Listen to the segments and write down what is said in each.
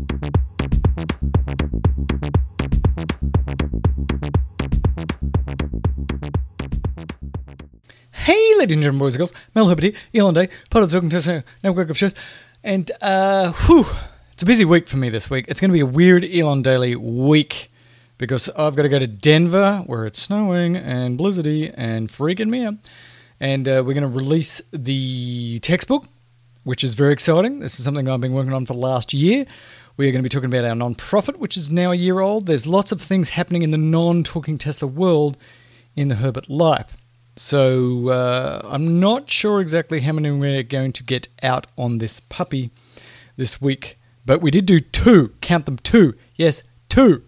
Hey, ladies and gentlemen, boys and girls, Mel Herbert Elon Day, part of the Talking Tesla Network of shows. And, uh, whew, it's a busy week for me this week. It's going to be a weird Elon Daily week because I've got to go to Denver where it's snowing and blizzardy and freaking me out. And uh, we're going to release the textbook, which is very exciting. This is something I've been working on for the last year. We are going to be talking about our non-profit, which is now a year old. There's lots of things happening in the non-talking Tesla world in the Herbert life. So uh, I'm not sure exactly how many we're going to get out on this puppy this week, but we did do two. Count them two. Yes, two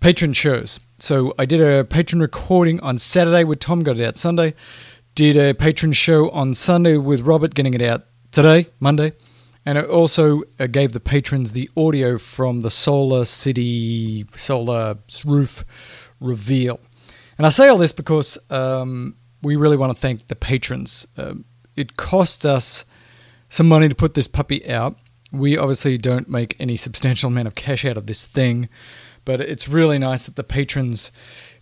patron shows. So I did a patron recording on Saturday with Tom, got it out Sunday. Did a patron show on Sunday with Robert, getting it out today, Monday. And it also uh, gave the patrons the audio from the Solar City Solar Roof reveal. And I say all this because um, we really want to thank the patrons. Um, it costs us some money to put this puppy out. We obviously don't make any substantial amount of cash out of this thing, but it's really nice that the patrons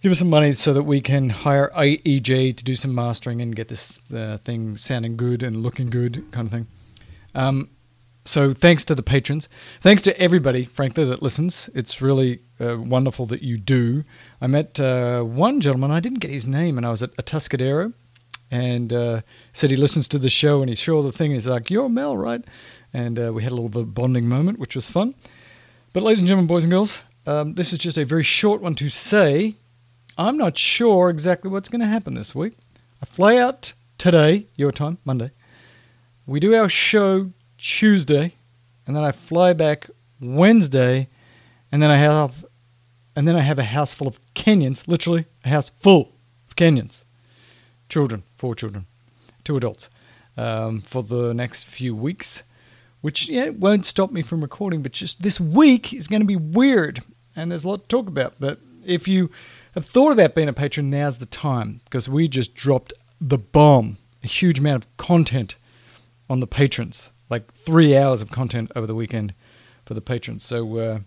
give us some money so that we can hire AEG to do some mastering and get this uh, thing sounding good and looking good, kind of thing. Um, so thanks to the patrons. Thanks to everybody, frankly, that listens. It's really uh, wonderful that you do. I met uh, one gentleman, I didn't get his name, and I was at a Tuscadero and uh, said he listens to the show and he's sure the thing. He's like, You're Mel, right? And uh, we had a little bonding moment, which was fun. But, ladies and gentlemen, boys and girls, um, this is just a very short one to say I'm not sure exactly what's going to happen this week. I fly out today, your time, Monday. We do our show Tuesday, and then I fly back Wednesday, and then I have, and then I have a house full of Kenyans, literally a house full of Kenyans, children, four children, two adults, um, for the next few weeks, which yeah won't stop me from recording, but just this week is going to be weird, and there's a lot to talk about. But if you have thought about being a patron, now's the time because we just dropped the bomb, a huge amount of content on the patrons like three hours of content over the weekend for the patrons. So uh,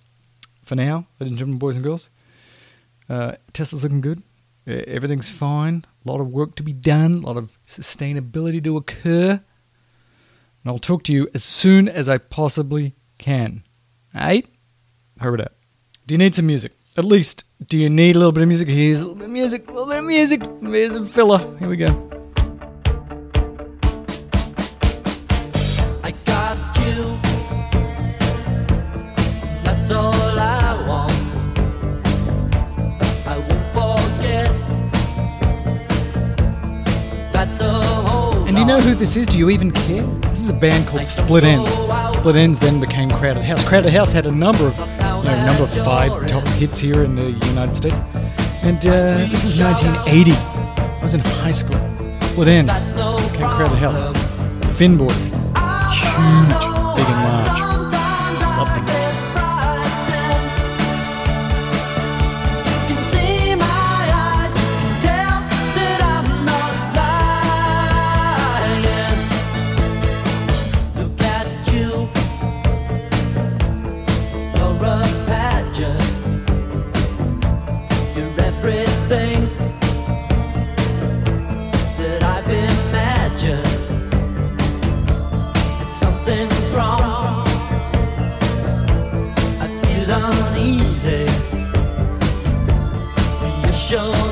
for now, ladies and gentlemen, boys and girls, uh, Tesla's looking good. Everything's fine. A lot of work to be done. A lot of sustainability to occur. And I'll talk to you as soon as I possibly can. Alright? Hurry up. Do you need some music? At least, do you need a little bit of music? Here's a little bit of music, a little bit of music. Here's a filler. Here we go. And do you know who this is? Do you even care? This is a band called Split Enz. Split Enz then became Crowded House. Crowded House had a number of, you know, number five top hits here in the United States. And uh, this is 1980. I was in high school. Split Enz. became Crowded House. Finn Boys, huge, Sure